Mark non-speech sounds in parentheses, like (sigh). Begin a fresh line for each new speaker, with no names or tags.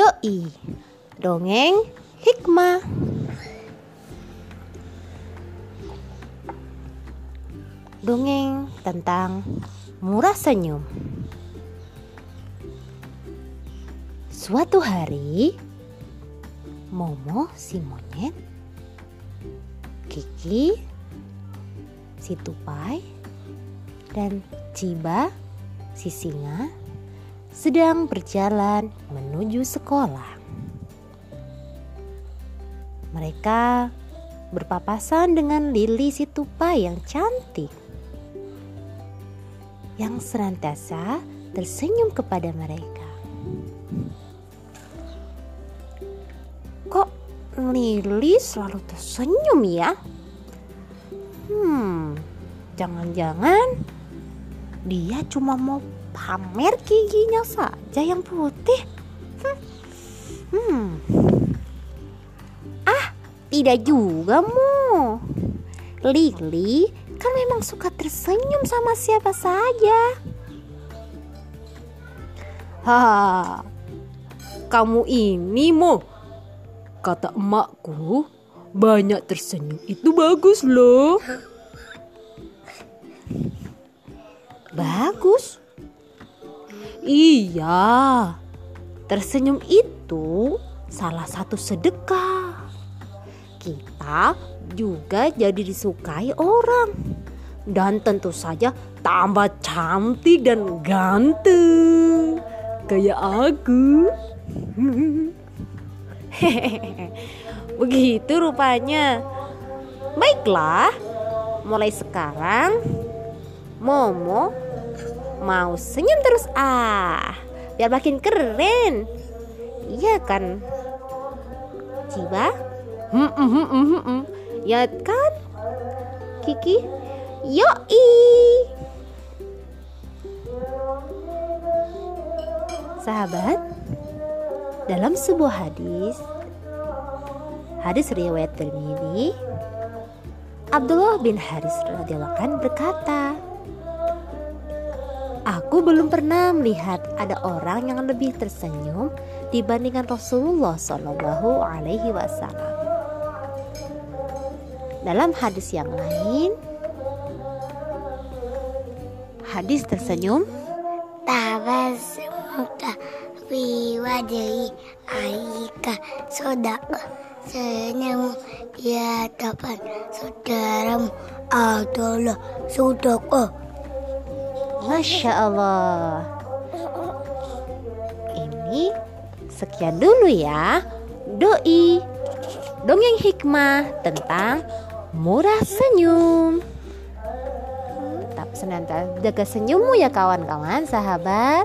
Doi. Dongeng Hikmah. Dongeng tentang murah senyum. Suatu hari Momo si monyet Kiki si tupai dan Ciba si singa sedang berjalan menuju sekolah. Mereka berpapasan dengan Lili si tupai yang cantik yang senantiasa tersenyum kepada mereka. Kok Lili selalu tersenyum ya? Hmm, jangan-jangan dia cuma mau pamer giginya saja yang putih. Hmm. Ah, tidak juga mu. Lili kan memang suka tersenyum sama siapa saja.
Ha, kamu ini mo. Kata emakku, banyak tersenyum itu bagus loh.
Bagus.
Iya, tersenyum itu salah satu sedekah.
Kita juga jadi disukai orang.
Dan tentu saja tambah cantik dan ganteng. Kayak aku. (laughs)
Begitu rupanya. Baiklah, mulai sekarang Momo mau senyum terus ah, biar makin keren. Iya kan? Ciba? Hmm, hmm, hmm, hmm. Ya kan? Kiki? Yoi! Sahabat, dalam sebuah hadis, hadis riwayat Tirmidzi, Abdullah bin Haris radhiyallahu berkata, Aku belum pernah melihat ada orang yang lebih tersenyum dibandingkan Rasulullah Shallallahu Alaihi Wasallam. Dalam hadis yang lain, hadis tersenyum
Tabasmuka fi wajhi aika sodaka senyum di hadapan saudaramu adalah sodaka
Masya Allah. Ini sekian dulu ya Doi. Dongeng hikmah tentang murah senyum. Tetap senantiasa jaga senyummu ya kawan-kawan sahabat